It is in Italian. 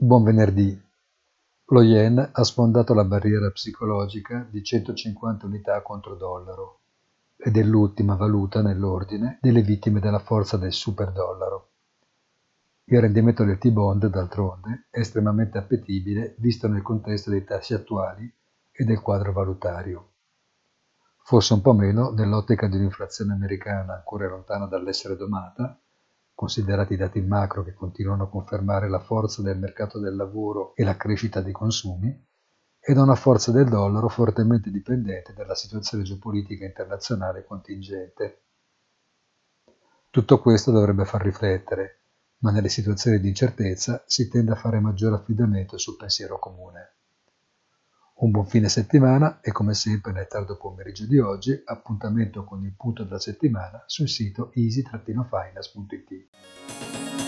Buon venerdì. Lo yen ha sfondato la barriera psicologica di 150 unità contro dollaro ed è l'ultima valuta nell'ordine delle vittime della forza del superdollaro. Il rendimento del T-bond, d'altronde, è estremamente appetibile visto nel contesto dei tassi attuali e del quadro valutario. Forse un po' meno nell'ottica di un'inflazione americana ancora lontana dall'essere domata, considerati i dati macro che continuano a confermare la forza del mercato del lavoro e la crescita dei consumi, e da una forza del dollaro fortemente dipendente dalla situazione geopolitica internazionale contingente. Tutto questo dovrebbe far riflettere, ma nelle situazioni di incertezza si tende a fare maggiore affidamento sul pensiero comune. Un buon fine settimana e come sempre nel tardo pomeriggio di oggi appuntamento con il punto della settimana sul sito easy-finance.it.